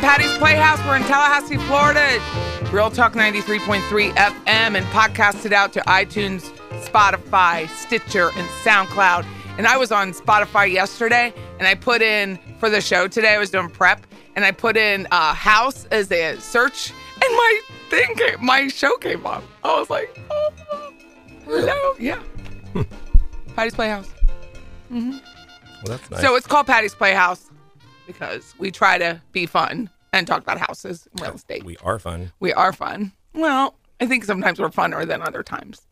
Patty's Playhouse. We're in Tallahassee, Florida. Real Talk 93.3 FM and podcasted out to iTunes, Spotify, Stitcher, and SoundCloud. And I was on Spotify yesterday and I put in for the show today, I was doing prep and I put in uh, house as a search and my thing came, my show came up. I was like, oh, hello. Yeah. Patty's Playhouse. Well, that's nice. So it's called Patty's Playhouse because we try to be fun and talk about houses and real estate. we are fun. We are fun. Well, I think sometimes we're funner than other times.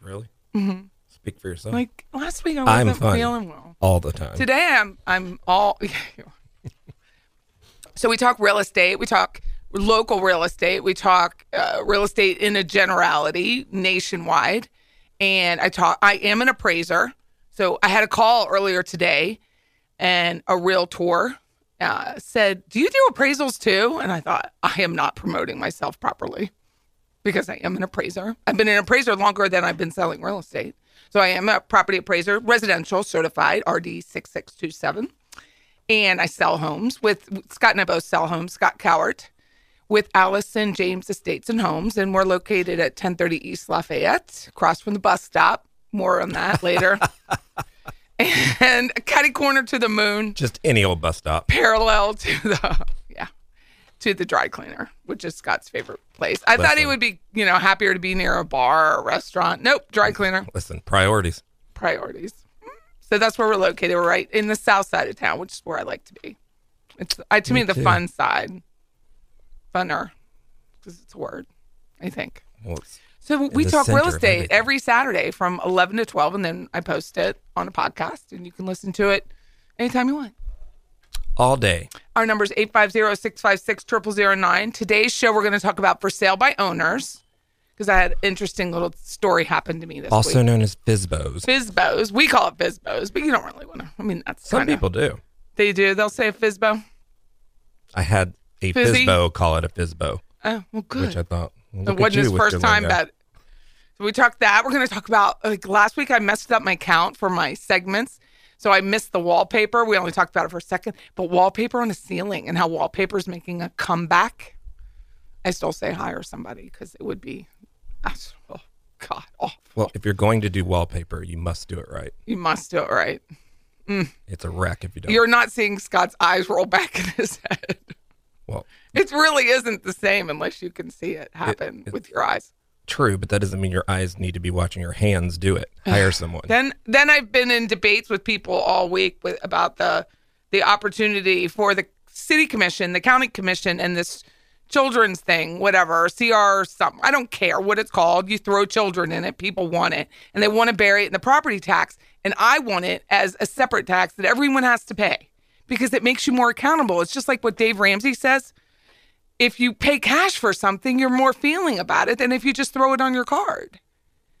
Really? Mm-hmm. Speak for yourself. Like last week, I wasn't feeling well. all the time. Today, I'm I'm all. so we talk real estate. We talk local real estate. We talk uh, real estate in a generality nationwide. And I talk. I am an appraiser. So I had a call earlier today, and a realtor uh, said, "Do you do appraisals too?" And I thought, I am not promoting myself properly because I am an appraiser. I've been an appraiser longer than I've been selling real estate. So I am a property appraiser, residential certified, RD 6627. And I sell homes with Scott and I both sell homes, Scott Cowart with Allison James Estates and Homes. And we're located at 1030 East Lafayette, across from the bus stop. More on that later. and a catty corner to the moon. Just any old bus stop. parallel to the yeah to the dry cleaner which is scott's favorite place. I thought he would be you know happier to be near a bar or a restaurant. Nope dry cleaner. Listen, priorities. priorities. Mm-hmm. So that's where we're located. We're right in the south side of town which is where i like to be. It's I, to me, Me the too. fun side. Funner because it's a word i think. Well, it's, so we talk real estate every Saturday from 11 to 12, and then I post it on a podcast, and you can listen to it anytime you want. all day. Our number is 850-656-0009. Today's show, we're going to talk about for sale by owners, because I had an interesting little story happen to me this Also week. Also known as Fizbos. Fizbos. We call it Fizbos, but you don't really want to. I mean, that's Some kinda, people do. They do. They'll say a Fizbo. I had a Fizzy? Fizbo call it a Fizbo, Oh, well, good. which I thought. Well, It wasn't his first time, but so we talked that. We're going to talk about like last week I messed up my count for my segments. So I missed the wallpaper. We only talked about it for a second, but wallpaper on the ceiling and how wallpaper is making a comeback. I still say hire somebody because it would be, oh God, awful. Well, if you're going to do wallpaper, you must do it right. You must do it right. Mm. It's a wreck if you don't. You're not seeing Scott's eyes roll back in his head. Well, It really isn't the same unless you can see it happen it- with your eyes. true, but that doesn't mean your eyes need to be watching your hands do it. Hire someone. Then then I've been in debates with people all week with about the the opportunity for the city commission, the county commission, and this children's thing, whatever, CR something. I don't care what it's called. You throw children in it, people want it, and they want to bury it in the property tax. And I want it as a separate tax that everyone has to pay because it makes you more accountable. It's just like what Dave Ramsey says. If you pay cash for something, you're more feeling about it than if you just throw it on your card.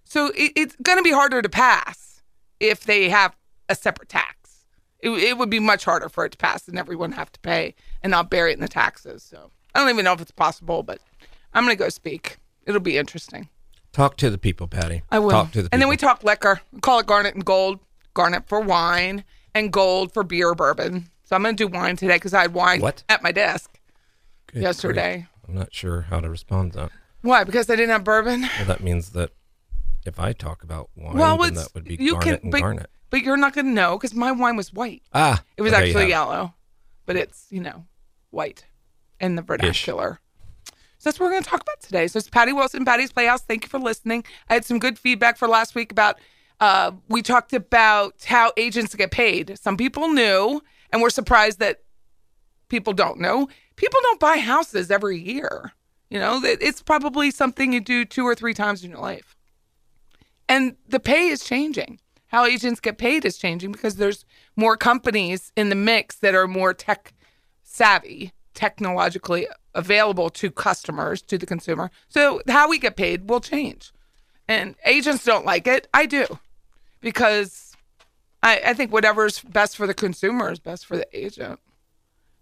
So it, it's going to be harder to pass if they have a separate tax. It, it would be much harder for it to pass and everyone have to pay and not bury it in the taxes. So I don't even know if it's possible, but I'm going to go speak. It'll be interesting. Talk to the people, Patty. I will. Talk to the people. and then we talk liquor. We call it garnet and gold. Garnet for wine and gold for beer bourbon. So I'm going to do wine today because I had wine What? at my desk. Good yesterday. grief. I'm not sure how to respond to that. Why? Because I didn't have bourbon. Well, that means that if I talk about wine, well, then it's, that would be you garnet can, and but, garnet. but you're not going to know because my wine was white. Ah, It was okay, you actually have yellow, but it's, you know, white in the vernacular. So that's what we're going to talk about today. So it's Patty Wilson, Patty's Playhouse. Thank you for listening. I had some good feedback for last week about, uh, we talked about how agents get paid. Some people knew and we're surprised that people don't know. People don't buy houses every year. You know, it's probably something you do two or three times in your life. And the pay is changing. How agents get paid is changing because there's more companies in the mix that are more tech savvy, technologically available to customers, to the consumer. So how we get paid will change. And agents don't like it. I do. Because I, I think whatever's best for the consumer is best for the agent.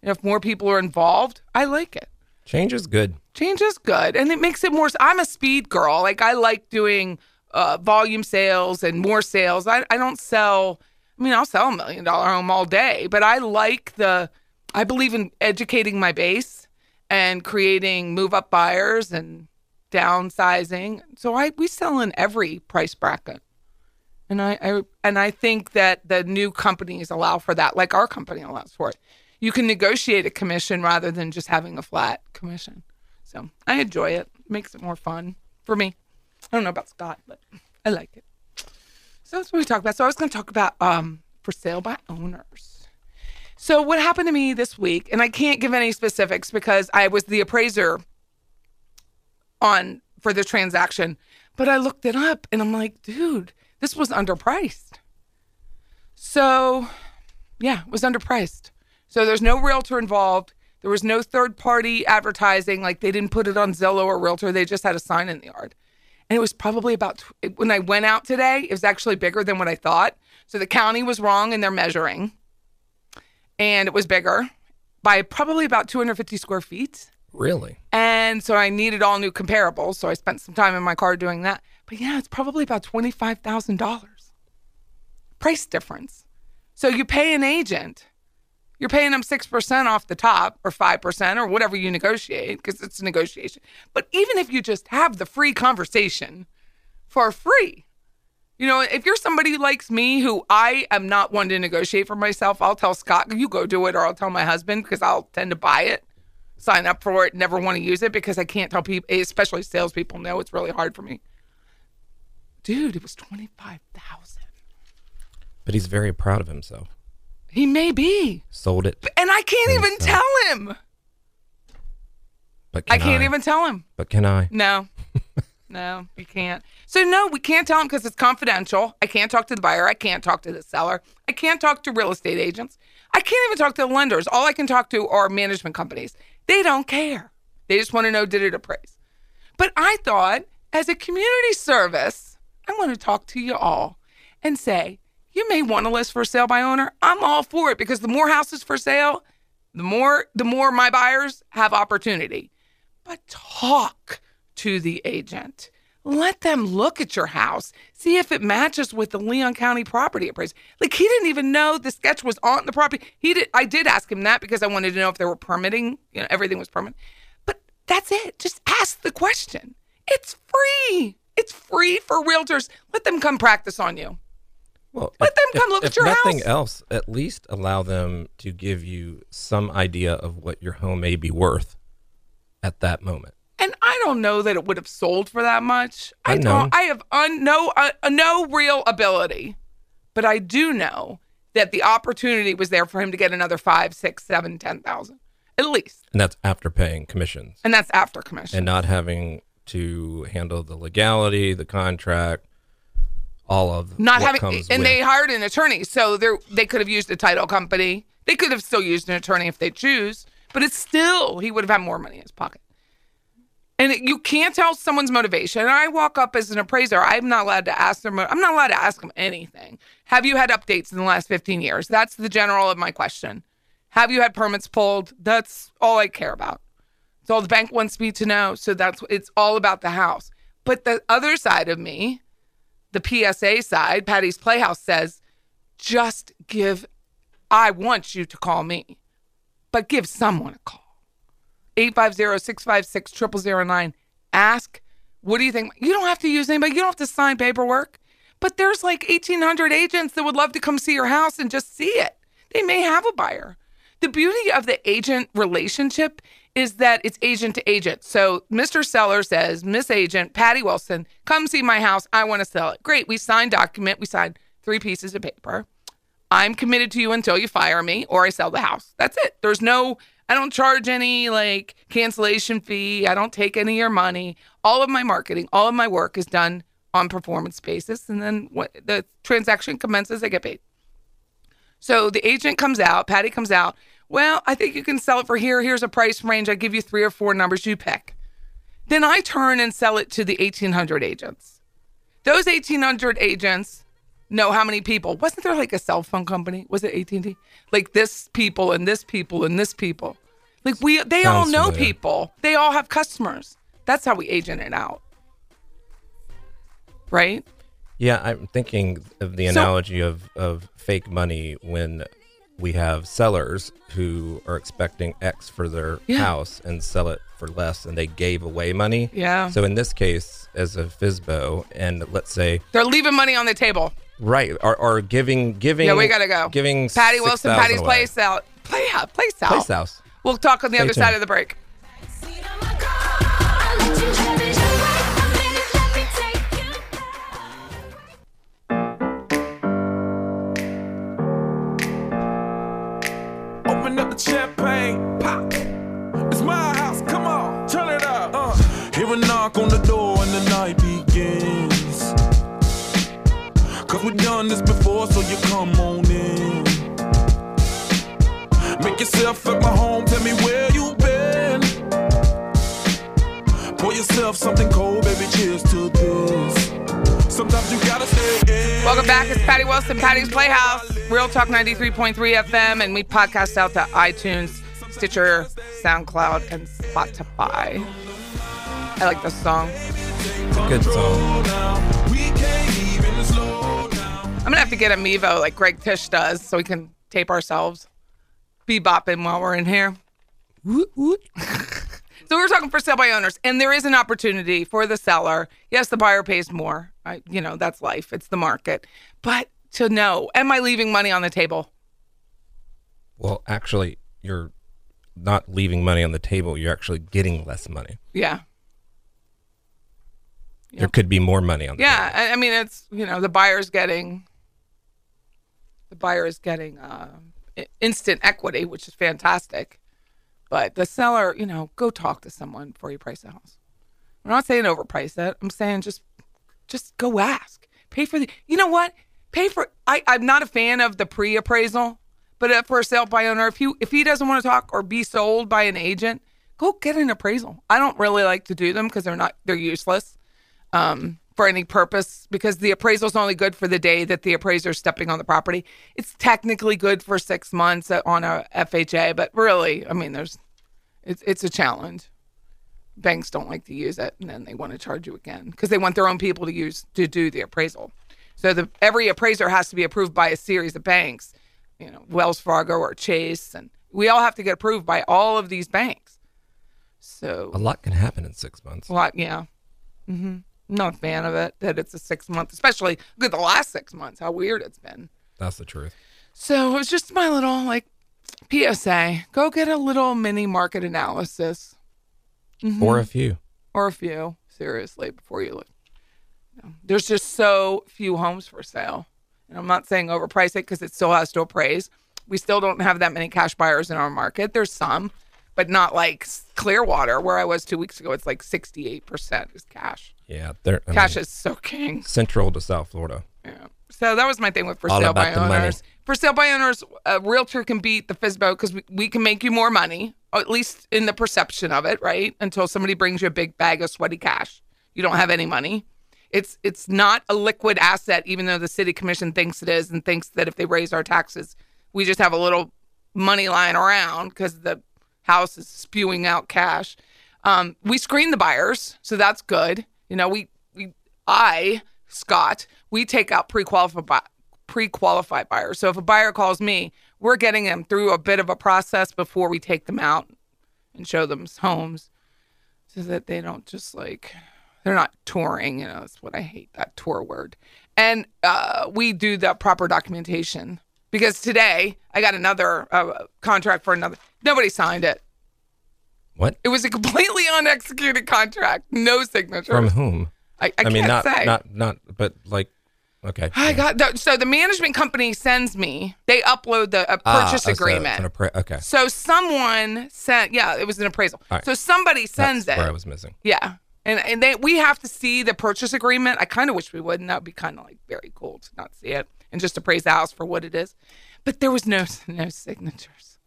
And if more people are involved, I like it. Change is good. change is good. And it makes it more i'm a speed girl. Like i like doing uh, volume sales and more sales. I, I don't sell i mean i'll sell a million dollar home all day but i like the i believe in educating my base and creating move up buyers and downsizing. So i we sell in every price bracket and I, I and I think that the new companies allow for that, like our company allows for it. You can negotiate a commission rather than just having a flat commission. So I enjoy it. Makes it more fun for me. I don't know about Scott, but I like it. So that's what we talk about. So I was going to talk about um, for sale by owners. So what happened to me this week, and I can't give any specifics because I was the appraiser on for the transaction, but I looked it up and I'm like, dude, this was underpriced. So, yeah, it was underpriced. So there's no realtor involved. There was no third party advertising. Like they didn't put it on Zillow or Realtor. They just had a sign in the yard. And it was probably about, when I went out today, it was actually bigger than what I thought. So the county was wrong in their measuring. And it was bigger by probably about 250 square feet. Really? And so I needed all new comparables. So I spent some time in my car doing that. But yeah, it's probably about $25,000 price difference. So you pay an agent, you're paying them 6% off the top or 5% or whatever you negotiate because it's a negotiation. But even if you just have the free conversation for free, you know, if you're somebody likes me, who I am not one to negotiate for myself, I'll tell Scott, you go do it, or I'll tell my husband because I'll tend to buy it sign up for it, never want to use it because I can't tell people, especially salespeople, know it's really hard for me. Dude, it was twenty five thousand. But he's very proud of himself. He may be, Sold it. and I can't even tell him. But I can can't even tell him. But can I? No, no, you can't. So no, we can't tell him because it's confidential. I can't talk to the buyer. I can't talk to the seller. I can't talk to real estate agents. I can't even talk to the lenders. All I can talk to are management companies. They don't care. They just want to know did it appraise. But I thought, as a community service, I want to talk to you all and say, you may want to list for sale by owner. I'm all for it because the more houses for sale, the more the more my buyers have opportunity. But talk to the agent. Let them look at your house, see if it matches with the Leon County property appraiser. Like he didn't even know the sketch was on the property. He did. I did ask him that because I wanted to know if they were permitting. You know, everything was permitted. But that's it. Just ask the question. It's free. It's free for realtors. Let them come practice on you. Well, Let if- them come if- look at if your nothing house. else, at least allow them to give you some idea of what your home may be worth at that moment. I don't know that it would have sold for that much. I Unknown. don't. I have un, no uh, no real ability, but I do know that the opportunity was there for him to get another five, six, seven, ten thousand, at least, And that's after paying commissions and that's after commission. and not having to handle the legality, the contract, all of not having, and with. they hired an attorney, so they they could have used a title company. They could have still used an attorney if they choose, but it's still he would have had more money in his pocket. And you can't tell someone's motivation. And I walk up as an appraiser. I'm not allowed to ask them. I'm not allowed to ask them anything. Have you had updates in the last 15 years? That's the general of my question. Have you had permits pulled? That's all I care about. It's all the bank wants me to know. So that's it's all about the house. But the other side of me, the PSA side, Patty's Playhouse says, just give. I want you to call me, but give someone a call. 850-656-0009. Ask, what do you think? You don't have to use anybody. You don't have to sign paperwork. But there's like 1,800 agents that would love to come see your house and just see it. They may have a buyer. The beauty of the agent relationship is that it's agent to agent. So Mr. Seller says, Miss Agent, Patty Wilson, come see my house. I want to sell it. Great. We signed document. We signed three pieces of paper. I'm committed to you until you fire me or I sell the house. That's it. There's no, I don't charge any like cancellation fee. I don't take any of your money. All of my marketing, all of my work is done on performance basis. And then the transaction commences, I get paid. So the agent comes out, Patty comes out. Well, I think you can sell it for here. Here's a price range. I give you three or four numbers. You pick. Then I turn and sell it to the 1,800 agents. Those 1,800 agents know how many people. Wasn't there like a cell phone company? Was it AT&T? Like this people and this people and this people. Like we, they all know familiar. people. They all have customers. That's how we agent it out. Right? Yeah, I'm thinking of the So- analogy of, of fake money when we have sellers who are expecting X for their Yeah. house and sell it for less and they gave away money. Yeah. So in this case, as a FISBO, and let's say, They're leaving money on the table. Right, are, are giving, giving, Yeah, we gotta go. Giving Patty Wilson, Patty's away. place out. Play out. Place out. Place house. We'll talk on the Stay other tuned. side of the break. Open up the champagne, pop. It's my house, come on, turn it up. Uh, hear a knock on the door the Cause done this before, so you come on in. Make yourself at my home, tell me where you been. Pour yourself something cold, baby, cheers to this. Sometimes you gotta stay in. Welcome back. It's Patty Wilson, Patty's Playhouse, Real Talk 93.3 FM, and we podcast out to iTunes, Stitcher, SoundCloud, and Spotify. I like this song. Good song. I'm gonna have to get a Mevo like Greg Tish does, so we can tape ourselves, be bopping while we're in here. Woot, woot. so we're talking for sale by owners, and there is an opportunity for the seller. Yes, the buyer pays more. I, you know, that's life. It's the market. But to know, am I leaving money on the table? Well, actually, you're not leaving money on the table. You're actually getting less money. Yeah. There could be more money on the Yeah, table. I, I mean it's you know the buyer's getting the buyer is getting uh, instant equity, which is fantastic. But the seller, you know, go talk to someone before you price the house. I'm not saying overprice it. I'm saying just just go ask. Pay for the. You know what? Pay for. I I'm not a fan of the pre-appraisal, but for a sale by owner, if you if he doesn't want to talk or be sold by an agent, go get an appraisal. I don't really like to do them because they're not they're useless um, for any purpose because the appraisal is only good for the day that the appraiser is stepping on the property. It's technically good for six months on a FHA, but really, I mean, there's it's it's a challenge. banks don't like to use it, and then they want to charge you again because they want their own people to use to do the appraisal. So the every appraiser has to be approved by a series of banks, you know, Wells Fargo or Chase, and we all have to get approved by all of these banks. So A lot can happen in six months. a lot, yeah. hmm Not a fan of it that it's a six month, especially look at the last six months, how weird it's been. That's the truth. So it was just my little like PSA. Go get a little mini market analysis Mm-hmm. Or a few. or a few, seriously, before you look. There's just so few homes for sale. And I'm not saying overprice it because it still has to appraise. We still don't have that many cash buyers in our market. There's some, but not like Clearwater, where I was two weeks ago. It's like 68% is cash. Yeah, they're I Cash mean, is so king. central to South Florida. Yeah. So that was my thing with for All sale by the money. owners. For sale by owners, a realtor can beat the FISBO because we, we can make you more money, or at least in the perception of it, right? Until somebody brings you a big bag of sweaty cash. You don't have any money. It's it's not a liquid asset, even though the city commission thinks it is and thinks that if they raise our taxes, we just have a little money lying around because the house is spewing out cash. Um, we screen the buyers, so that's good. You know, we we I Scott, we take out pre-qualified pre-qualified buyers. So if a buyer calls me, we're getting them through a bit of a process before we take them out and show them homes, so that they don't just like they're not touring. You know, that's what I hate that tour word. And uh, we do the proper documentation because today I got another uh, contract for another. Nobody signed it. What? It was a completely unexecuted contract, no signature. From whom? I, I, I, mean, not say. not not, but like, okay. I got the, so the management company sends me. They upload the a Ah, purchase so agreement. an appra- okay, so someone sent. Yeah, it was an appraisal. Right. So somebody sends that's it. where I was missing. Yeah. And and they we have to see the purchase agreement. I kind of wish we would, and that would be kind of like very cool to not see it and just appraise the house for what it is. But there was no no signatures,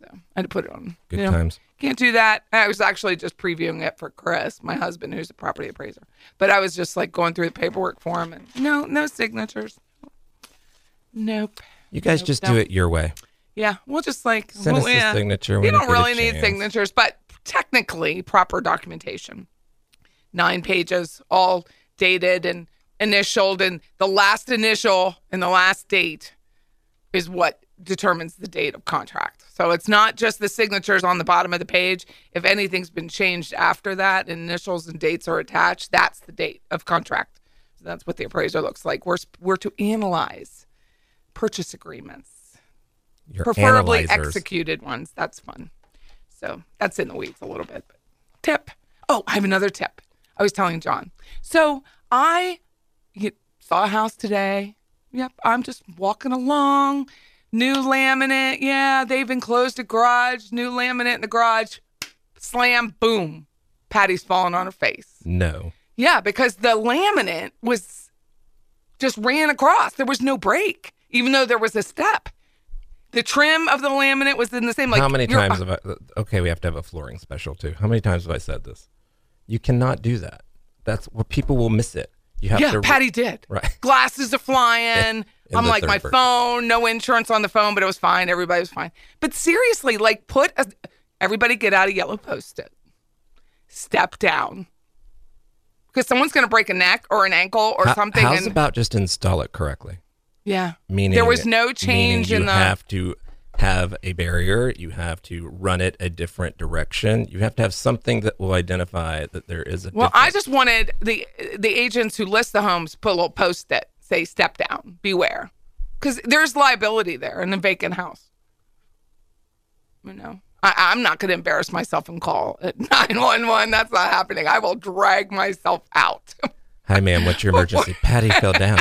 so I had to put it on. Good you know, times. Can't do that. I was actually just previewing it for Chris, my husband, who's a property appraiser. But I was just like going through the paperwork for him, and no no signatures. Nope. You guys Nope, just do it your way. Yeah, we'll just like Send well, us the signature You don't really need signatures, but technically proper documentation. Nine pages, all dated and initialed, and the last initial and the last date is what determines the date of contract. So it's not just the signatures on the bottom of the page. If anything's been changed after that, initials and dates are attached, that's the date of contract. So that's what the appraiser looks like. We're we're to analyze purchase agreements Your preferably analyzers. executed ones. That's fun. So that's in the weeds a little bit. But tip. Oh, I have another tip. I was telling John. So I saw a house today. Yep, I'm just walking along. New laminate. Yeah, they've enclosed a garage. New laminate in the garage. Slam, boom. Patty's falling on her face. No. Yeah, because the laminate was just ran across. There was no break, even though there was a step. The trim of the laminate was in the same. Like How many times have I? Okay, we have to have a flooring special too. How many times have I said this? You cannot do that. That's where people will miss it. You have to. Yeah, to. Patty did. Right. Glasses are flying. I'm like my person. phone, no insurance on the phone, but it was fine. Everybody was fine. But seriously, like put a, everybody get out a yellow post-it. Step down. Because someone's going to break a neck or an ankle or How- something. How's and about just install it correctly? yeah, Meaning there was no change you in the. You have to have a barrier. You have to run it a different direction. You have to have something that will identify that there is a. Well, I just wanted the the agents who list the homes put a little post it say step down, beware, because there's liability there in a vacant house. You know, I, I'm not going to embarrass myself and call at nine one one. That's not happening. I will drag myself out. Hi, ma'am. What's your emergency? Patty fell down.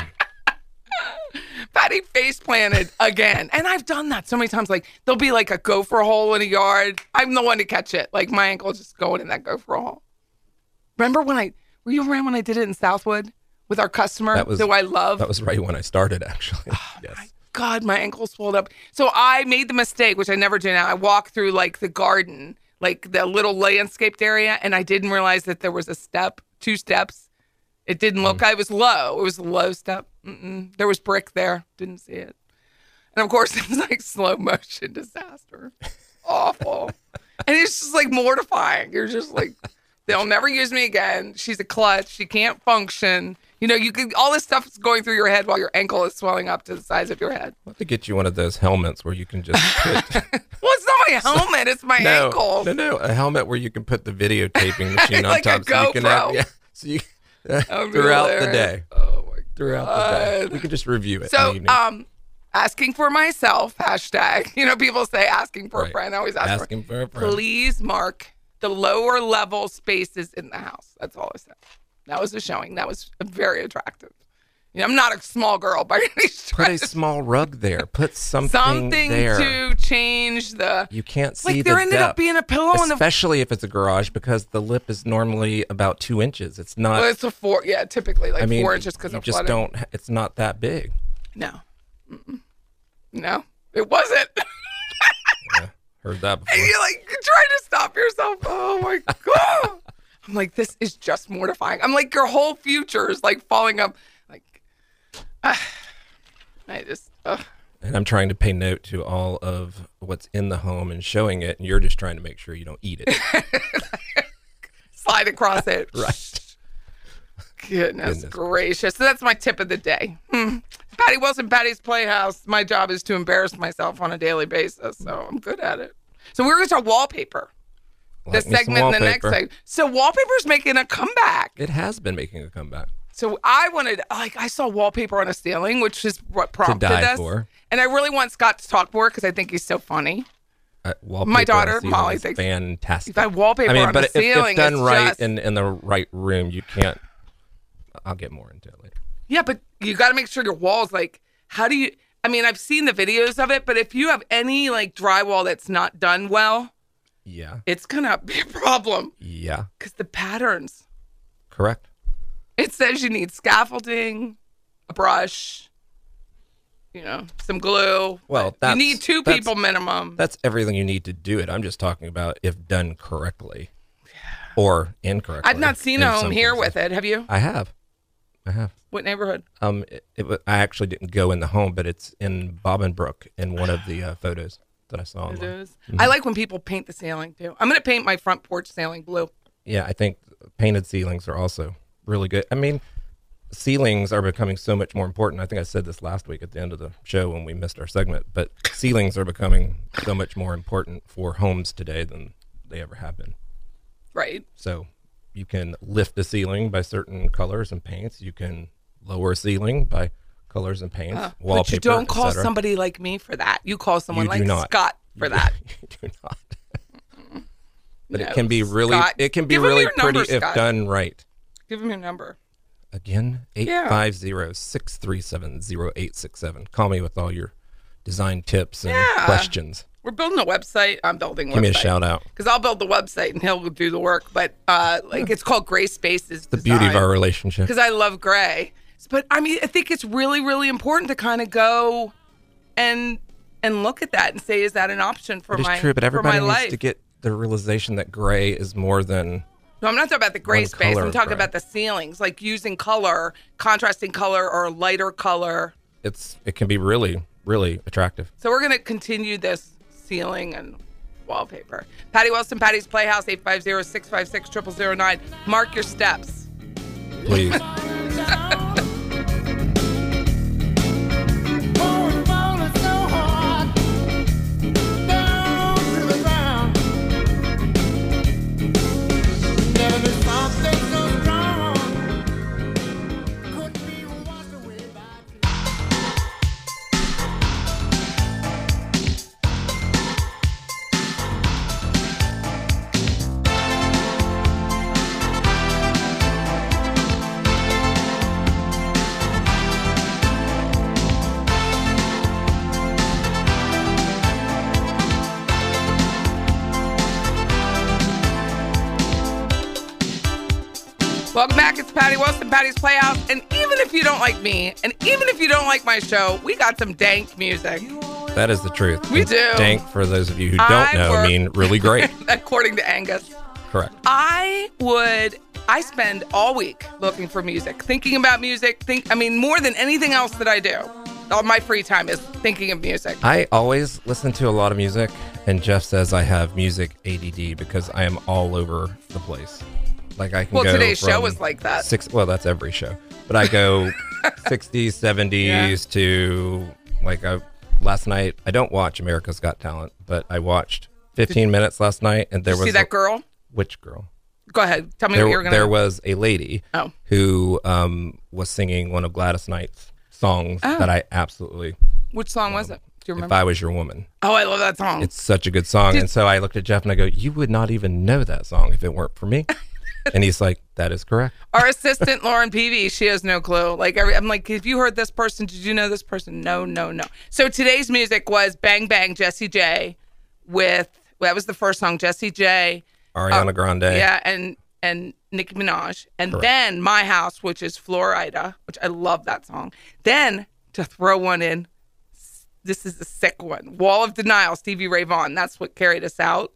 Patty face planted again, and I've done that so many times. Like there'll be like a gopher hole in a yard. I'm the one to catch it. Like my ankle just going in that gopher hole. Remember when I were you around when I did it in Southwood with our customer That was who I love? That was right when I started, actually. Oh, yes. God, my ankle swelled up. So I made the mistake, which I never do now. I walk through like the garden, like the little landscaped area, and I didn't realize that there was a step, two steps. It didn't look. Mm. I was low. It was a low step. Mm-mm. There was brick there. Didn't see it. And of course, it was like slow motion disaster. Awful. and it's just like mortifying. You're just like, They'll never use me again. She's a clutch. She can't function. You know, you could all this stuff is going through your head while your ankle is swelling up to the size of your head. Have to get you one of those helmets where you can just put Well, it's not my helmet. It's my no, ankle. no, no, a helmet where you can put the videotaping machine Like on top, so you can have yeah, so you be throughout the day, Oh my throughout the day, we can just review it. So, um, asking for myself hashtag. You know, people say asking for a friend. I always ask for asking for a friend. please mark the lower level spaces in the house. That's all I said. That was a showing. That was very attractive. You know, I'm not a small girl by any stretch. Put a small rug there. Put something, Something there. to change the. You can't see Like the there ended up being a pillow in the. especially if it's a garage because the lip is normally about two inches. It's not. Well, it's a four. Yeah, typically like I mean, four inches because you just don't. It's not that big. No, Mm-mm. no, it wasn't. Heard that before. And before. you're like trying to stop yourself. Oh my god! I'm like, this is just mortifying. I'm like, your whole future is like falling up. Like, I just. ugh. And I'm trying to pay note to all of what's in the home and showing it, and you're just trying to make sure you don't eat it. slide across it. right. Goodness, Goodness. gracious. So that's my tip of the day. Hmm. Patty Wilson, Patty's Playhouse. My job is to embarrass myself on a daily basis, so I'm good at it. So we're going to talk wallpaper. Like this me some segment and the next segment. So wallpaper's making a comeback. It has been making a comeback. So I wanted, like, I saw wallpaper on a ceiling, which is what prompted us. for. And I really want Scott to talk more because I think he's so funny. Uh, wallpaper My daughter, ceiling Molly, thinks- fantastic. If I wallpaper I mean, on but a if, if done right just- in in the right room, you can't. I'll get more into it later. Yeah, but you got to make sure your walls like. How do you? I mean, I've seen the videos of it, but if you have any like drywall that's not done well, Yeah, it's gonna be a problem yeah, because the patterns. correct. It says you need scaffolding, a brush, you know, some glue. Well, you need two people minimum. That's everything you need to do it. I'm just talking about if done correctly or incorrectly. I've not seen a home here with it. Have you? I have. I have. What neighborhood? Um, it, it, I actually didn't go in the home, but it's in Bobbinbrook in one of the uh, photos that I saw. It Online. is. I mm-hmm. like when people paint the ceiling too. I'm gonna paint my front porch ceiling blue. Yeah, I think painted ceilings are also really good. I mean, ceilings are becoming so much more important. I think I said this last week at the end of the show when we missed our segment, but ceilings are becoming so much more important for homes today than they ever have been. Right. So you can lift the ceiling by certain colors and paints. You can lower a ceiling by colors and paints, Uh, wallpaper. but you don't call somebody like me for that. You call someone You like not. Scott for that. you do not. but No, it can be really, Scott, it can be really pretty number, if Scott. done right. Give him your number. Again, Yeah. 850-637-0867. Call me with all your design tips and Yeah. questions. We're building a website. I'm building. A Give me a shout out. because I'll build the website and he'll do the work. But uh, like it's called Gray Spaces. The beauty of our relationship. because I love gray. But I mean, I think it's really, really important to kind of go and and look at that and say, is that an option for It is my true, but everybody needs life? to get the realization that gray is more than No, I'm not talking about the gray space. I'm talking about the ceilings, like using color, contrasting color or lighter color. it's it can be really, really attractive. So we're going to continue this ceiling and wallpaper. Patty Wilson, Patty's Playhouse, 850-656-0009. Mark your steps. Please. And even if you don't like me, and even if you don't like my show, we got some dank music. That is the truth. We And do. Dank, for those of you who don't I know, work- mean really great. according to Angus. Correct. I would I spend all week looking for music, thinking about music, think I mean more than anything else that I do. All my free time is thinking of music. I always listen to a lot of music, and Jeff says I have music ADD because I am all over the place. Like I can Well, today's show was like that. Six. Well, that's every show, but I go 60s, 70s to like I last night. I don't watch America's Got Talent, but I watched 15 minutes last night, and there Did was see that a- girl? Which girl? Go ahead. Tell me There, what you're gonna. there was a lady Oh. who um, was singing one of Gladys Knight's songs Oh. that I absolutely. Which song was it? Do you If? I was your woman, oh, I love that song. it's such a good song, Did- and so I looked at Jeff and I go, "You would not even know that song if it weren't for me." and he's like, "That is correct." Our assistant Lauren Peavy, she has no clue. Like every, I'm like, have you heard this person? Did you know this person? No, no, no. So today's music was Bang Bang Jessie J with well, that was the first song, Jessie J. Ariana Grande. Uh, Yeah, and and Nicki Minaj. And Correct. then My House, which is Flo Rida, which I love that song. Then to throw one in, this is a sick one. Wall of Denial, Stevie Ray Vaughan. That's what carried us out.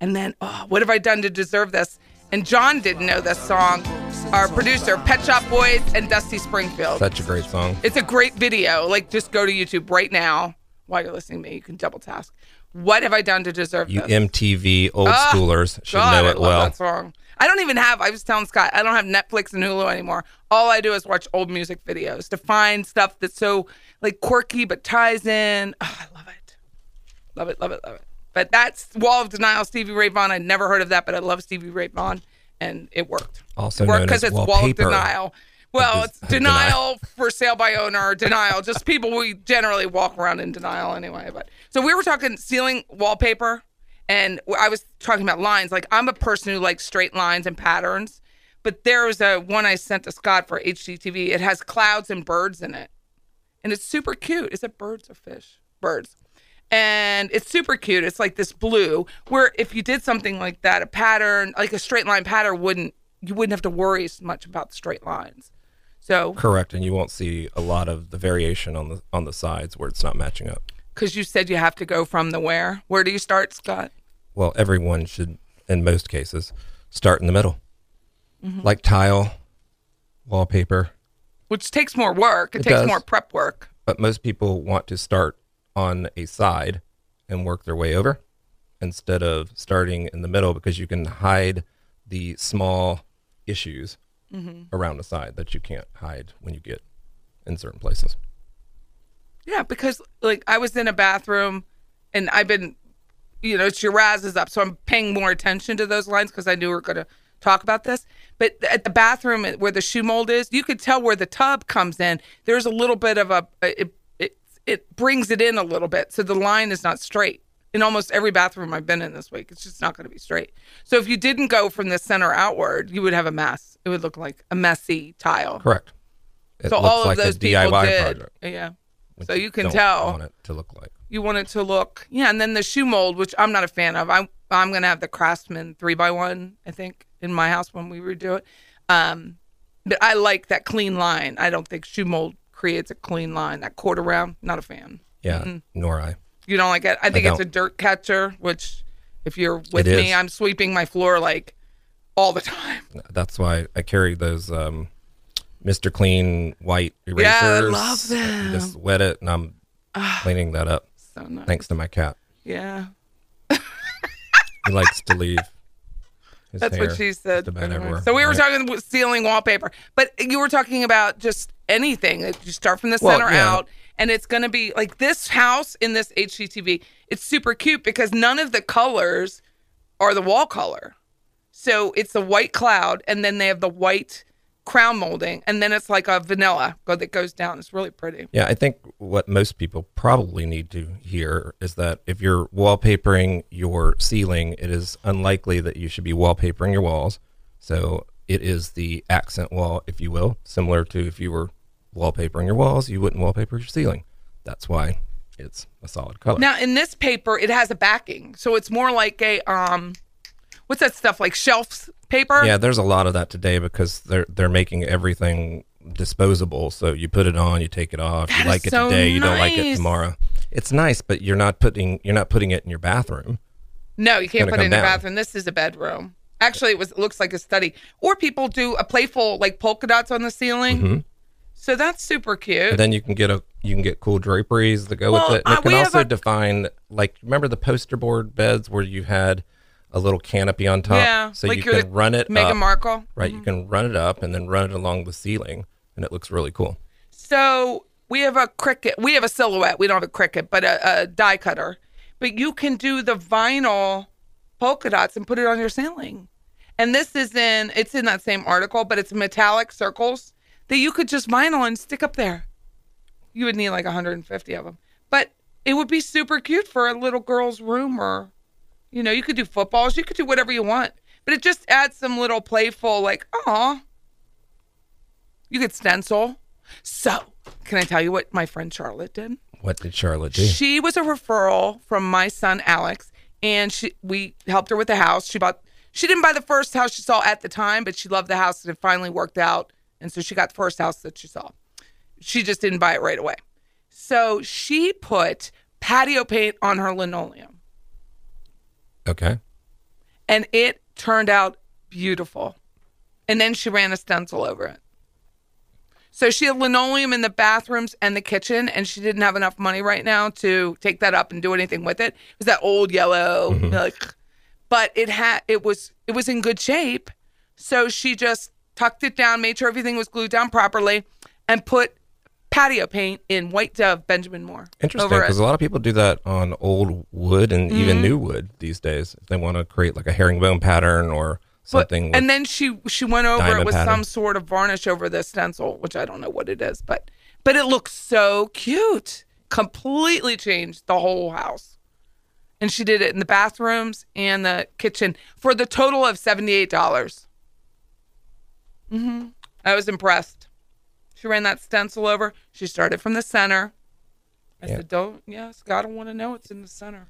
And then, oh, what have I done to deserve this? And John didn't know this song. Our producer, Pet Shop Boys and Dusty Springfield. Such a great song. It's a great video. Like, just go to YouTube right now while you're listening to me. You can double task. What have I done to deserve You this? MTV old Ah, schoolers should God, know I it love well. That song. I don't even have. I was telling Scott, I don't have Netflix and Hulu anymore. All I do is watch old music videos to find stuff that's so like quirky but ties in. Oh, I love it, love it, love it, love it. But that's Wall of Denial, Stevie Ray Vaughan. I'd never heard of that, but I love Stevie Ray Vaughan, and it worked. Also it worked known because it's Wall of. Denial. Well, it's dis- denial for sale by owner, denial. Just people we generally walk around in denial anyway. But so we were talking ceiling wallpaper, and I was talking about lines. Like I'm a person who likes straight lines and patterns, but there was a one I sent to Scott for HGTV. It has clouds and birds in it, and it's super cute. Is it birds or fish? Birds. And it's super cute. It's like this blue. Where if you did something like that, a pattern, like a straight line pattern, wouldn't you wouldn't have to worry as much about the straight lines. So, Correct, and you won't see a lot of the variation on the on the sides where it's not matching up. because you said you have to go from the where? Where do you start, Scott? Well, everyone should, in most cases, start in the middle, Mm-hmm. like tile, wallpaper. Which takes more work. It, It takes does. more prep work. But most people want to start on a side and work their way over instead of starting in the middle because you can hide the small issues Mm-hmm. around the side that you can't hide when you get in certain places. Yeah, because like I was in a bathroom, and I've been, you know, Shiraz is up, so I'm paying more attention to those lines because I knew we were going to talk about this. But at the bathroom where the shoe mold is, you could tell where the tub comes in. There's a little bit of a it it brings it in a little bit, so the line is not straight. In almost every bathroom I've been in this week, it's just not going to be straight. So if you didn't go from the center outward, you would have a mess. It would look like a messy tile. Correct. It so looks all of like those a people DIY did. project. Yeah. So you can tell want it to look like. you want it to look yeah and then the shoe mold which i'm not a fan of i'm i'm gonna have the craftsman three by one i think in my house when we redo it um but i like that clean line i don't think shoe mold creates a clean line that quarter round not a fan Yeah, nor I. you don't like it i think it's a dirt catcher which if you're with It me is. i'm sweeping my floor like all the time That's why I carry those um, Mr. Clean white erasers. Yeah, I love You them. Just wet it, and I'm cleaning that up. so nice Thanks to my cat. yeah He likes to leave. His That's what she said. just anyway. everywhere. So we were Right. talking with ceiling wallpaper, but you were talking about just anything. Like, You start from the Well, center yeah. out, and it's going to be like this house in this HGTV. It's super cute because none of the colors are the wall color. So it's the white cloud, and then they have the white crown molding, and then it's like a vanilla go that goes down. It's really pretty. Yeah, I think what most people probably need to hear is that if you're wallpapering your ceiling, it is unlikely that you should be wallpapering your walls. So it is the accent wall, if you will, similar to if you were wallpapering your walls, you wouldn't wallpaper your ceiling. That's why it's a solid color. Now in this paper, it has a backing, so it's more like a um, what's that stuff like shelf paper? Yeah, there's a lot of that today because they're they're making everything disposable. So you put it on, you take it off. That you like it so today, you don't like it tomorrow. It's nice, but you're not putting you're not putting it in your bathroom. No, you can't put it in the bathroom. This is a bedroom. Actually, it was it looks like a study. Or people do a playful like polka dots on the ceiling. So that's super cute. Mm-hmm. And then you can get a you can get cool draperies that go Well, with it. And uh, it can also a- define like remember the poster board beds where you had a little canopy on top. Yeah, So like you can run it Meghan up. Markle. Right. You mm-hmm. can run it up and then run it along the ceiling, and it looks really cool. So we have a Cricut. We have a silhouette. We don't have a Cricut, but a, a die cutter. But you can do the vinyl polka dots and put it on your ceiling. And this is in. It's in that same article, but it's metallic circles that you could just vinyl and stick up there. You would need like 150 of them, but it would be super cute for a little girl's room, or you know, you could do footballs. You could do whatever you want. But it just adds some little playful, like, oh, you could stencil. So, can I tell you what my friend Charlotte did? What did Charlotte do? She was a referral from my son Alex, and she we helped her with the house. She bought. She didn't buy the first house she saw at the time, but she loved the house, and it finally worked out. And so she got the first house that she saw. She just didn't buy it right away. So she put patio paint on her linoleum, okay. and it turned out beautiful. And then she ran a stencil over it. So she had linoleum in the bathrooms and the kitchen, and she didn't have enough money right now to take that up and do anything with it. It was that old yellow, mm-hmm. like, but it had it was it was in good shape. So she just tucked it down, made sure everything was glued down properly, and put patio paint in White Dove Benjamin Moore. Interesting, because a lot of people do that on old wood and even Mm-hmm. new wood these days. If they want to create like a herringbone pattern or But- something. with- and then she she went over it with pattern. some sort of varnish over the stencil, which I don't know what it is, but but it looks so cute. Completely changed the whole house. And she did it in the bathrooms and the kitchen for the total of seventy eight dollars. Mm-hmm. I was impressed. She ran that stencil over. She started from the center. I Yeah. said, "Don't, yes, gotta want to know it's in the center."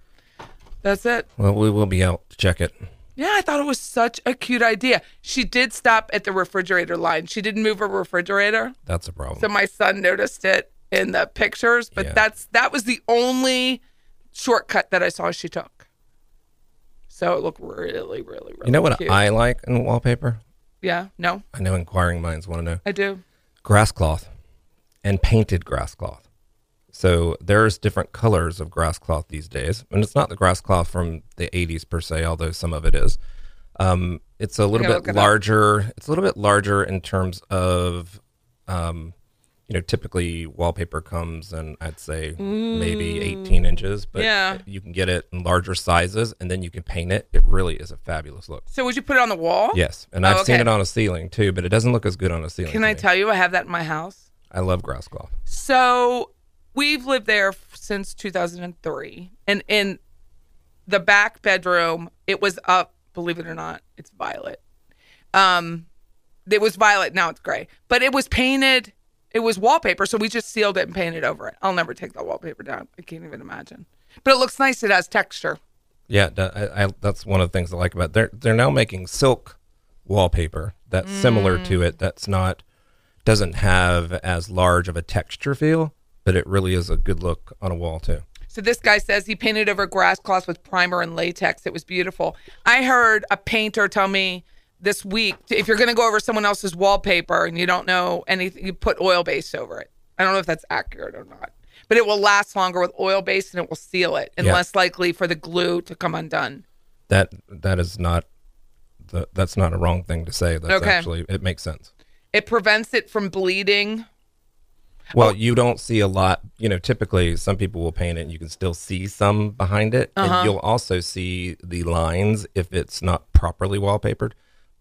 That's it. well, we will be out to check it. Yeah, I thought it was such a cute idea. She did stop at the refrigerator line. She didn't move her refrigerator. That's a problem. So my son noticed it in the pictures, but Yeah. that's that was the only shortcut that I saw she took. So it looked really, really, really you know what cute. I like in wallpaper? Yeah, no, I know inquiring minds want to know. I do. Grass cloth and painted grass cloth. So there's different colors of grass cloth these days, and it's not the grass cloth from the 80s per se, although some of it is. Um, it's a little bit larger. It's a little bit larger in terms of, um, you know, typically wallpaper comes and I'd say maybe 18 inches, but Yeah. you can get it in larger sizes, and then you can paint it. It really is a fabulous look. So would you put it on the wall? Yes, and Oh, I've seen it on a ceiling too, but it doesn't look as good on a ceiling. Can I me. tell you I have that in my house? I love grass cloth. So we've lived there since 2003, and in the back bedroom, it was up. Believe it or not, it's violet. Um, it was violet. Now it's gray, but it was painted. It was wallpaper, so we just sealed it and painted over it. I'll never take that wallpaper down. I can't even imagine. But it looks nice. It has texture. Yeah, I, I, that's one of the things I like about it. they're they're now making silk wallpaper that's similar Mm. to it. That's not doesn't have as large of a texture feel, but it really is a good look on a wall too. So this guy says he painted over grass cloth with primer and latex. It was beautiful. I heard a painter tell me this week if you're going to go over someone else's wallpaper and you don't know anything, you put oil base over it. I don't know if that's accurate or not, but it will last longer with oil base and it will seal it and Yeah. less likely for the glue to come undone. That that is not the, that's not a wrong thing to say. That's Okay. actually it makes sense. It prevents it from bleeding. Well, Oh. you don't see a lot. You know, typically some people will paint it and you can still see some behind it. Uh-huh. And you'll also see the lines if it's not properly wallpapered.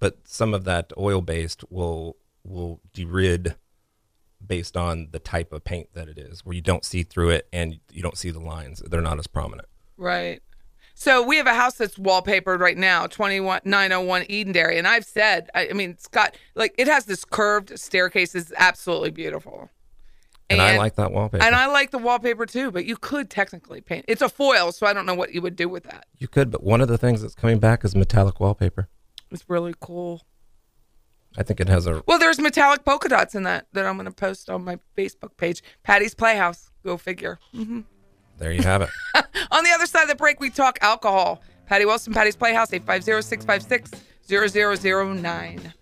But some of that oil based will will derid based on the type of paint that it is, where you don't see through it and you don't see the lines. They're not as prominent. Right. So we have a house that's wallpapered right now, 21901 Edenderry. And I've said, I, I mean, it's got, like, it has this curved staircase. It's absolutely beautiful. And, I like that wallpaper. And I like the wallpaper too, but you could technically paint. It's a foil, so I don't know what you would do with that. you could, but one of the things that's coming back is metallic wallpaper. It's really cool. I think it has a Well, there's metallic polka dots in that that I'm going to post on my Facebook page. Patty's Playhouse. Go figure. Mm-hmm. there you have it. On the other side of the break, we talk alcohol. Patty Wilson, Patty's Playhouse, 850 656 0009.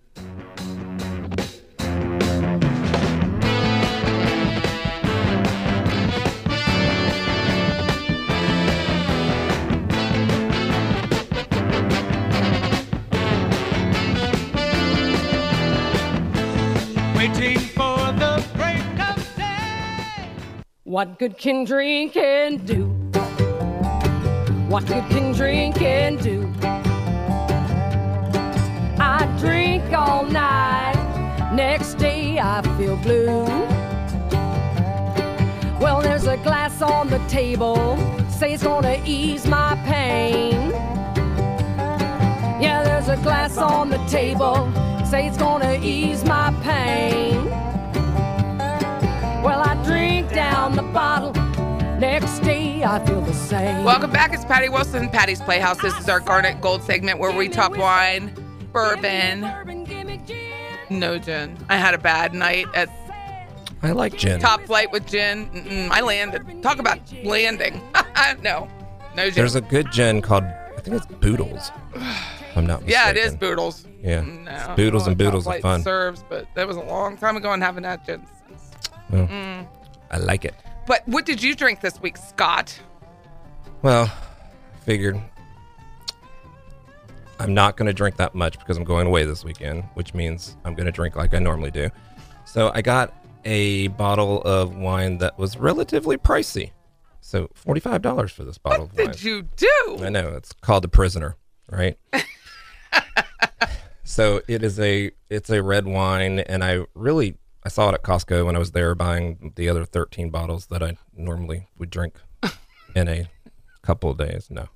What good can drinking do? What good can drinking do? I drink all night, next day I feel blue. Well, there's a glass on the table, say it's gonna ease my pain. Yeah, there's a glass on the table, say it's gonna ease my pain. Well, I drink down the bottle, next day I feel the same. Welcome back. It's Patty Wilson, Patty's Playhouse. This is our Garnet Gold segment where we talk wine, bourbon, no gin. I had a bad night at I like gin. Top Flight with gin. Mm-mm, I landed. Talk about landing. no, no gin. There's a good gin called I think it's Boodles. if I'm not Mistaken. yeah, it is Boodles. Yeah, No, It's Boodles and Boodles what are Top fun. Flight Serves, but that was a long time ago and haven't had gin since. Mm. I like it. But what did you drink this week, Scott? Well, figured I'm not going to drink that much because I'm going away this weekend, which means I'm going to drink like I normally do. So I got a bottle of wine that was relatively pricey. So $45 for this bottle of wine. Did you do? I know it's called the prisoner, right? so it is a it's a red wine, and I really I saw it at Costco when I was there buying the other thirteen bottles that I normally would drink in a couple of days. No,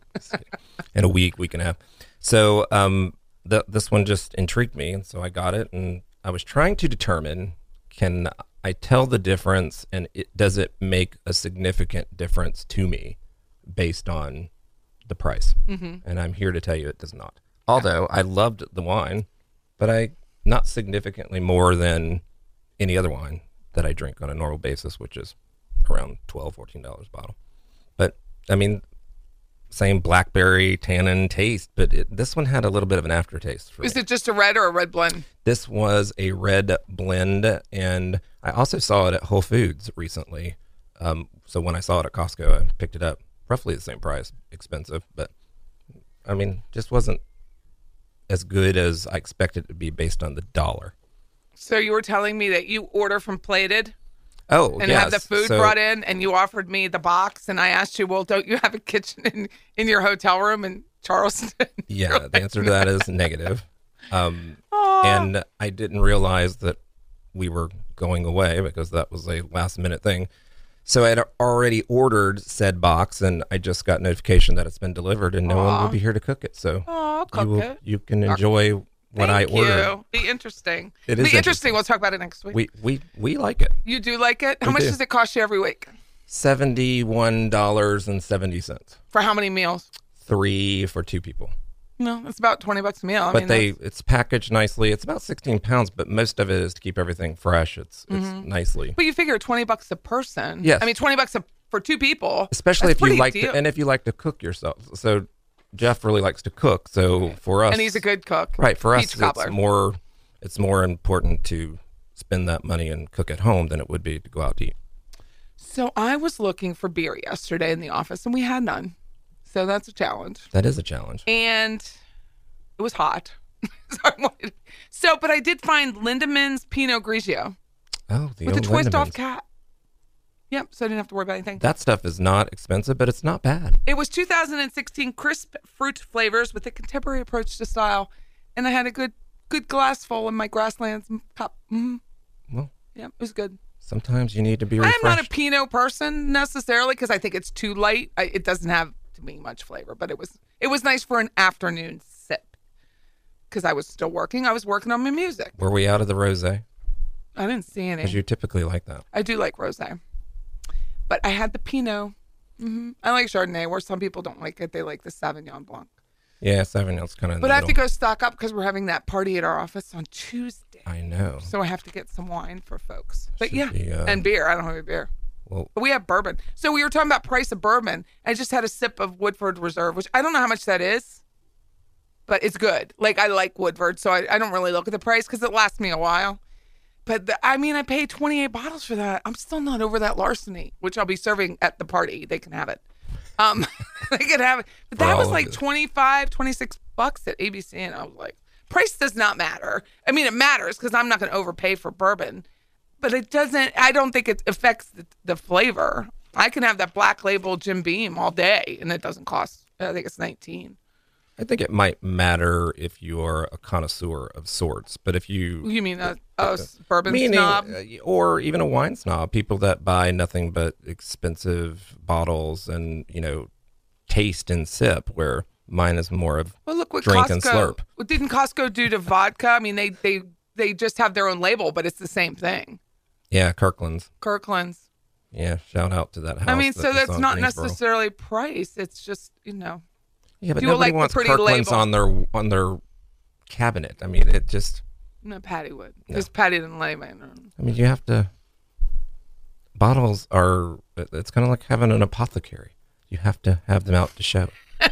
in a week, week and a half. So um, the, this one just intrigued me, and so I got it, and I was trying to determine can I tell the difference, and it, does it make a significant difference to me based on the price? Mm-hmm. And I'm here to tell you it does not. Although I loved the wine, but I not significantly more than any other wine that I drink on a normal basis, which is around 12 dollars a bottle. But I mean, same blackberry tannin taste, but it, this one had a little bit of an aftertaste. For Is me. it just a red or a red blend? This was a red blend, and I also saw it at Whole Foods recently. Um, so when I saw it at Costco, I picked it up. Roughly the same price, expensive, but I mean, just wasn't as good as I expected it to be based on the dollar. So you were telling me that you order from Plated Oh, and yes. have the food So- brought in, and you offered me the box, and I asked you, well, don't you have a kitchen in, in your hotel room in Charleston? Yeah, the answer to that is negative. Um, ah. and I didn't realize that we were going away because that was a last minute thing. So I had already ordered said box, and I just got notification that it's been delivered, and no one will ah. be here to cook it. So Oh, you will, it. you can enjoy I Thank ordered. you. Be interesting. It Be interesting. interesting. We'll talk about it next week. We we we like it. you do like it? How We much do. does it cost you every week? Seventy one dollars and seventy cents. For how many meals? Three for two people. No, it's about twenty bucks a meal. I but mean, they that's- it's packaged nicely. It's about 16 pounds, but most of it is to keep everything fresh. It's it's Mm-hmm. nicely. But you figure twenty bucks a person. Yes. I mean twenty bucks a, for two people. Especially if you like to, and if you like to cook yourself. So Jeff really likes to cook. So for us, And he's a good cook. right for us. Peach cobbler. It's more it's more important to spend that money and cook at home than it would be to go out to eat. So I was looking for beer yesterday in the office, and we had none. So that's a challenge. That is a challenge. And it was hot. so, I wanted, so, but I did find Lindeman's Pinot Grigio Oh, the with a twist off cap. Yep. So I didn't have to worry about anything. That stuff is not expensive, but it's not bad. It was 2016 crisp fruit flavors with a contemporary approach to style, and I had a good good glass full in my grasslands cup. Mm. Well, Yeah, it was good. sometimes you need to be I'm not a Pinot person necessarily because I think it's too light. I, it doesn't have to me much flavor, but it was it was nice for an afternoon sip because I was still working. I was working on my music. Were we out of the rosé? I didn't see any. Because you typically like that. I do like rosé, but I had the Pinot. hmm I like Chardonnay, where some people don't like it. They like the Sauvignon Blanc. Yeah, Sauvignon's kind of. But I have to go stock up because we're having that party at our office on Tuesday. I know. So I have to get some wine for folks. But Should yeah, be, uh, and beer. I don't have any beer. Well, But we have bourbon. So we were talking about price of bourbon. I just had a sip of Woodford Reserve, which I don't know how much that is, but it's good. Like I like Woodford, so I, I don't really look at the price because it lasts me a while. But the, I mean, I paid 28 bottles for that. I'm still not over that larceny, which I'll be serving at the party. They can have it. Um, they can have it. But that was like it. 25, 26 bucks at ABC, and I was like, price does not matter. I mean, it matters because I'm not going to overpay for bourbon but it doesn't. I don't think it affects the, the flavor. I can have that black label Jim Beam all day, and it doesn't cost. I think it's nineteen. I think it might matter if you're a connoisseur of sorts, but if you You mean a, a bourbon meaning, snob? uh, or even a wine snob, people that buy nothing but expensive bottles and you know taste and sip, where mine is more of Well, look what drink Costco and slurp. What didn't Costco do to vodka? I mean, they they they just have their own label, but it's the same thing. Yeah, Kirkland's. Kirkland's. Yeah, shout out to that house. I mean, that so that's not Greensboro. necessarily price. It's just you know. Yeah, but people nobody like wants pretty Kirkland's label. on their on their cabinet. I mean, it just. No, Patty would. Because Patty didn't lay mine. I mean, you have to. Bottles are. It's kind of like having an apothecary. You have to have them out to show.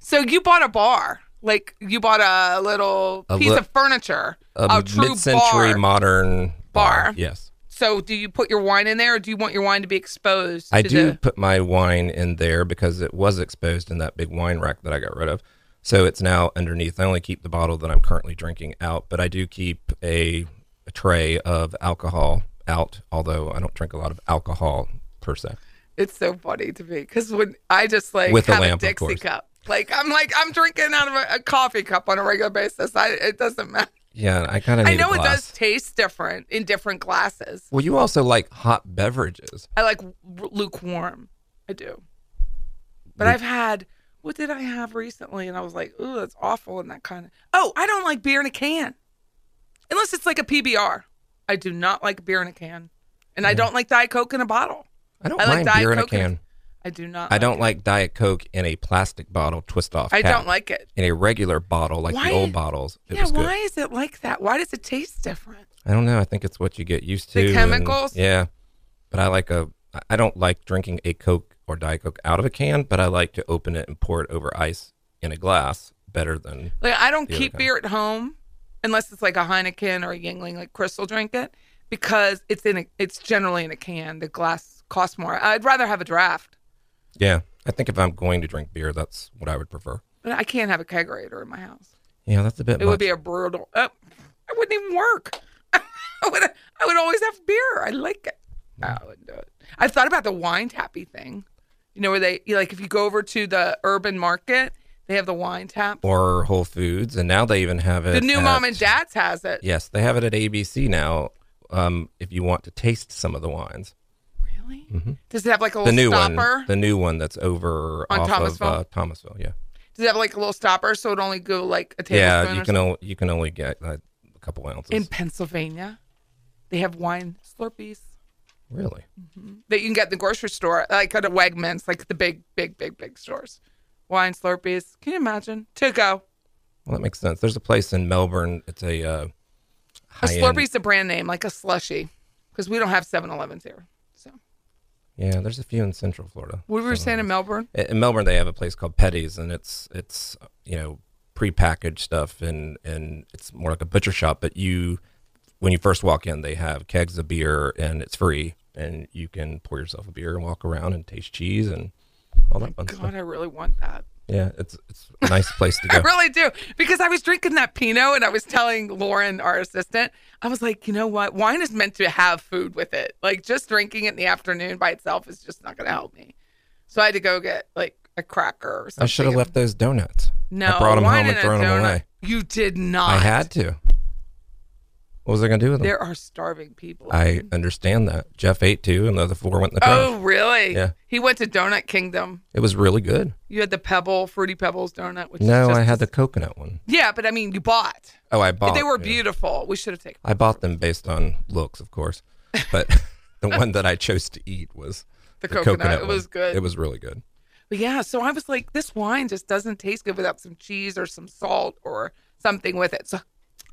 So you bought a bar, like you bought a little A piece li- of furniture, A, true mid-century bar. modern Bar. Yes, So do you put your wine in there, or do you want your wine to be exposed? I do the- put my wine in there because it was exposed in that big wine rack that I got rid of. So it's now underneath. I only keep the bottle that I'm currently drinking out, but I do keep a, a tray of alcohol out. Although I don't drink a lot of alcohol per se. It's so funny to me because when I just like With a lamp, a Dixie cup, like I'm like I'm drinking out of a, a coffee cup on a regular basis. I it doesn't matter. Yeah, I kind of. I know it does taste different in different glasses. Well, you also like hot beverages. I like lukewarm. I do. But I've had what did I have recently? And I was like, ooh, that's awful and that kind of. Oh, I don't like beer in a can, unless it's like a PBR. I do not like beer in a can, and I don't like Diet Coke in a bottle. I don't I like Diet beer Coke in a- can. I do not. I don't like Diet Coke in a plastic bottle, twist off. I cap. don't like it. in a regular bottle, like Why- the old bottles. It yeah, was good. why is it like that? Why does it taste different? I don't know. I think it's what you get used to. The and- chemicals? yeah, but I like a. I don't like drinking a Coke or Diet Coke out of a can, but I like to open it and pour it over ice in a glass. Better than Like I don't keep beer at home unless it's like a Heineken or a Yuengling, like Crystal drink it, because it's in a. It's generally in a can. The glass costs more. I'd rather have a draft, yeah. I think if I'm going to drink beer, that's what I would prefer. but I can't have a kegerator in my house. Yeah, that's a bit. It much. would be a brutal. It wouldn't even work. I would. I would always have beer. I like it. I wouldn't do it. I've thought about the wine tappy thing. You know where they you like if you go over to the urban market, they have the wine tap. or Whole Foods, and now they even have it. The new at- mom and dad's has it. Yes, they have it at ABC now. Um, if you want to taste some of the wines, Really? Does it have like a Mm-hmm. the little new stopper? one, the new one that's over On off of Thomasville? uh, Thomasville. Yeah, Does it have like a little stopper so it only go like a tablespoon? yeah. You can something? only you can only get uh, a couple ounces. In Pennsylvania, they have wine Slurpees really? that you can get in the grocery store, like at a Wegmans, like the big, big, big, big stores. Wine Slurpees. Can you imagine? To go. Well, that makes sense. There's a place in Melbourne. It's a uh, A Slurpee's a brand name, like a slushy, because we don't have 7-Elevens here. Yeah, there's a few in Central Florida. what were we So- saying in Melbourne? In Melbourne, they have a place called Petty's, and it's it's you know prepackaged stuff, and and it's more like a butcher shop. But you, when you first walk in, they have kegs of beer, and it's free, and you can pour yourself a beer and walk around and taste cheese and all that fun God, stuff. I really want that. Yeah, it's it's a nice place to go. I really do. Because I was drinking that Pinot and I was telling Lauren, our assistant, I was like, you know what? Wine is meant to have food with it. Like just drinking it in the afternoon by itself is just not going to help me. So I had to go get like a cracker or something. I should have left those donuts. No, I brought them home and thrown them away. You did not. I had to. What was I going to do with them? There are starving people. I understand that. Jeff ate two, and the other four went in the trash. oh, really? Yeah. He went to Donut Kingdom. It was really good. You had the Pebble, Fruity Pebbles donut. Which is No, I had the coconut one. Yeah, but I mean, you bought. Oh, I bought. they were yeah. beautiful. We should have taken. I bought them based on looks, of course, but the one that I chose to eat was The coconut. It one. was good. It was really good. But yeah, so I was like, this wine just doesn't taste good without some cheese or some salt or something with it. So,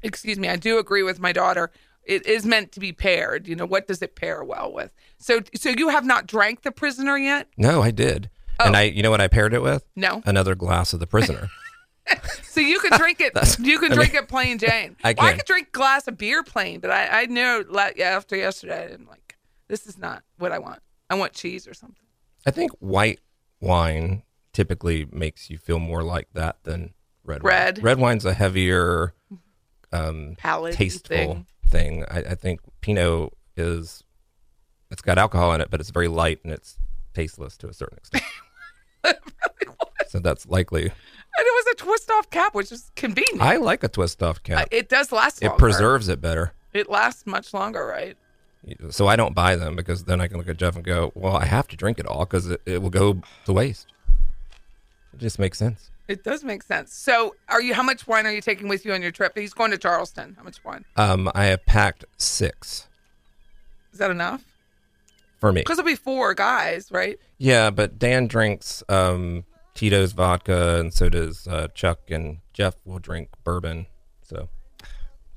excuse me, I do agree with my daughter. It is meant to be paired. You know, what does it pair well with? So, so you have not drank the prisoner yet? No, I did, and oh. I, you know what I paired it with? Oh. No. Another glass of the prisoner. So you can drink it. you can I drink mean, it plain Jane. I Well, I could drink a glass of beer plain, but I, I know la- after yesterday, I'm like, this is not what I want. I want cheese or something. I think white wine typically makes you feel more like that than red. Red. Wine. Red wine's a heavier, um, Palate tasteful thing. thing. I, I think Pinot is it's got alcohol in it, but it's very light and it's tasteless to a certain extent. so that's likely. And it was a twist off cap, which is convenient. I like a twist off Uh, cap. it does last It preserves it better. It lasts much longer, right? So I don't buy them because then I can look at Jeff and go, well, I have to drink it all because it, it will go to waste. It just makes sense. It does make sense. So, are you? How much wine are you taking with you on your trip? He's going to Charleston. How much wine? Um, I have packed six Is that enough? for me. Because it'll be four guys, right? Yeah, but Dan drinks um, Tito's vodka, and so does uh, Chuck, and Jeff will drink bourbon. So,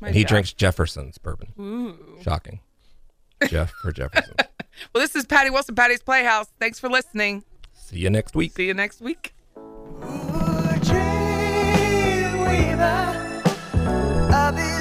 My and he Jeff. drinks Jefferson's bourbon. Ooh. Shocking. Jeff for Jefferson. Well, this is Patty Wilson, Patty's Playhouse. Thanks for listening. See you next week. See you next week. Ooh, baby. I'll